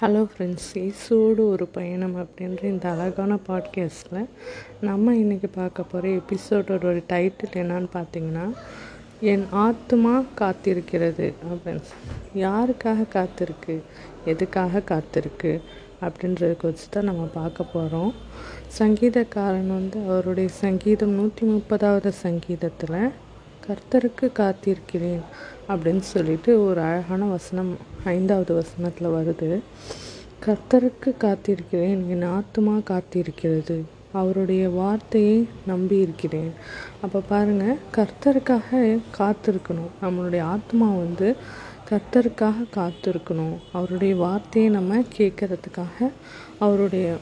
Hello friends இசோடு ஒரு பயணம் அப்படின்ற இந்த அழகான பாட்காஸ்ட்டில் நம்ம இன்றைக்கி பார்க்க போகிற எபிசோடோட டைட்டில் என்னன்னு பார்த்தீங்கன்னா என் ஆத்மா காத்திருக்கிறது அப்படின்னு யாருக்காக காத்திருக்கு? எதுக்காக காத்திருக்கு? அப்படின்றது வச்சு தான் நம்ம பார்க்க போகிறோம் சங்கீதக்காரன் வந்து அவருடைய சங்கீதம் நூற்றி முப்பதாவது சங்கீதத்தில் கர்த்தருக்கு காத்திருக்கிறேன் அப்படின்னு சொல்லிட்டு ஒரு அழகான வசனம் ஐந்தாவது வசனத்தில் வருது. கர்த்தருக்கு காத்திருக்கிறேன் என் ஆத்துமா காத்திருக்கிறது. அவருடைய வார்த்தையை நம்பி இருக்கிறேன். அப்போ பாருங்கள் கர்த்தருக்காக காத்திருக்கணும். நம்மளுடைய ஆத்மா வந்து கர்த்தருக்காக காத்திருக்கணும். அவருடைய வார்த்தையை நம்ம கேட்கறதுக்காக அவருடைய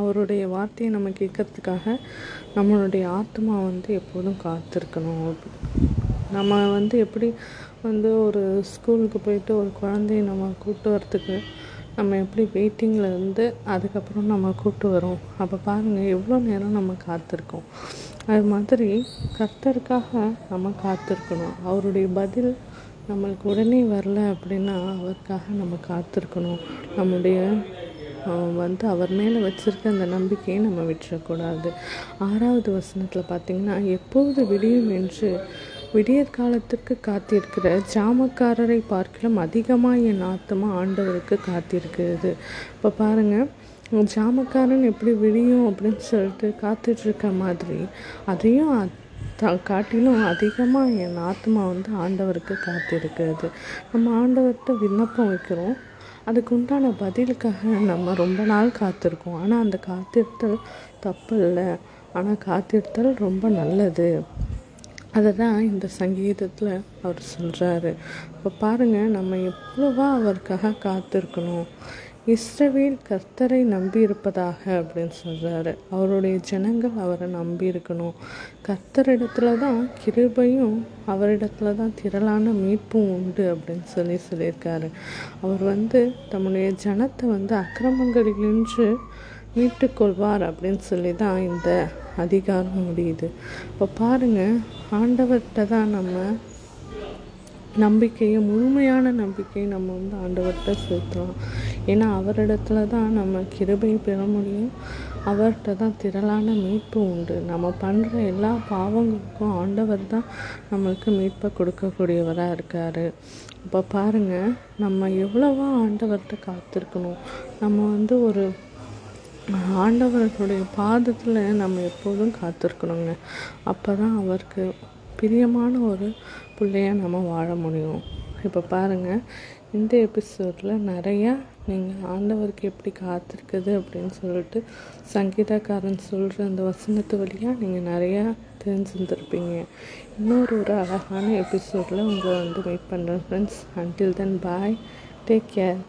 அவருடைய வார்த்தையை நம்ம கேட்கறதுக்காக நம்மளுடைய ஆத்மா வந்து எப்போதும் காத்திருக்கணும். நம்ம வந்து எப்படி வந்து ஒரு ஸ்கூலுக்கு போயிட்டு ஒரு குழந்தைய நம்ம கூப்பிட்டு வரத்துக்கு நம்ம எப்படி வெயிட்டிங்கில் இருந்து அதுக்கப்புறம் நம்ம கூப்பிட்டு வரோம். அப்போ பாருங்கள் எவ்வளோ நேரம் நம்ம காத்திருக்கோம். அது மாதிரி கர்த்தருக்காக நம்ம காத்திருக்கணும். அவருடைய பதில் நம்மளுக்கு உடனே வரல அப்படின்னா அவருக்காக நம்ம காத்திருக்கணும். நம்முடைய வந்து அவர் மேலே வச்சுருக்க அந்த நம்பிக்கையை நம்ம விட்டுறக்கூடாது. ஆறாவது வசனத்தில் பார்த்திங்கன்னா எப்போது விடியும் என்று விடியற் காலத்திற்கு காத்திருக்கிற ஜாமக்காரரை பார்க்கலாம் அதிகமாக என் ஆத்மா ஆண்டவருக்கு காத்திருக்கிறது. இப்போ பாருங்கள் ஜாமக்காரன் எப்படி விடியும் அப்படின்னு சொல்லிட்டு காத்துட்ருக்க மாதிரி அதையும் காட்டிலும் அதிகமாக என் ஆத்மா வந்து ஆண்டவருக்கு காத்திருக்கிறது. நம்ம ஆண்டவர்கிட்ட விண்ணப்பம் வைக்கிறோம். அதுக்கு உண்டான பதிலுக்காக நம்ம ரொம்ப நாள் காத்திருக்கோம். ஆனால் அந்த காத்திருத்தல் தப்பு இல்லை ஆனால் காத்திருத்தல் ரொம்ப நல்லது. அதை தான் இந்த சங்கீதத்தில் அவர் சொல்கிறாரு இப்போ பாருங்கள் நம்ம எவ்வளோவா அவருக்காக காத்திருக்கணும். இஸ்ரவேல் கர்த்தரை நம்பி இருப்பதாக அப்படின்னு சொல்கிறாரு அவருடைய ஜனங்கள் அவரை நம்பியிருக்கணும். கர்த்தரிடத்துல தான் கிருபையும் அவரிடத்துல தான் திரளான மீட்பும் உண்டு அப்படின்னு சொல்லி சொல்லியிருக்காரு. அவர் வந்து தம்முடைய ஜனத்தை வந்து அக்கிரமங்களிலின்று மீட்டுக்கொள்வார் அப்படின்னு சொல்லி தான் இந்த அதிகாரம் முடியுது. இப்போ பாருங்கள் ஆண்டவர்கிட்ட தான் நம்ம நம்பிக்கையை முழுமையான நம்பிக்கையை நம்ம வந்து ஆண்டவர்கிட்ட செலுத்தலாம் ஏன்னா அவரிடத்துல தான் நம்ம கிருபை பெற முடியும். அவர்கிட்ட தான் திரளான மீட்பு உண்டு. நம்ம பண்ணுற எல்லா பாவங்களுக்கும் ஆண்டவர் தான் நம்மளுக்கு மீட்பை கொடுக்கக்கூடியவராக இருக்கார். இப்போ பாருங்கள் நம்ம எவ்வளவா ஆண்டவர்கிட்ட காத்திருக்கணும். நம்ம வந்து ஒரு ஆண்டவர்களுடைய பாதத்தில் நம்ம எப்போதும் காத்திருக்கணுங்க. அப்போ தான் அவருக்கு பிரியமான ஒரு பிள்ளையாக நம்ம வாழ முடியும். இப்போ பாருங்கள் இந்த எபிசோடில் நிறையா நீங்கள் ஆண்டவருக்கு எப்படி காத்திருக்குது அப்படின்னு சொல்லிட்டு சங்கீதக்காரன் சொல்கிற அந்த வசனத்து வழியாக நீங்கள் நிறையா தெரிஞ்சுருந்துருப்பீங்க. இன்னொரு ஒரு அழகான எபிசோடில் உங்களை வந்து வெயிட் பண்ணுறேன் friends until then bye take care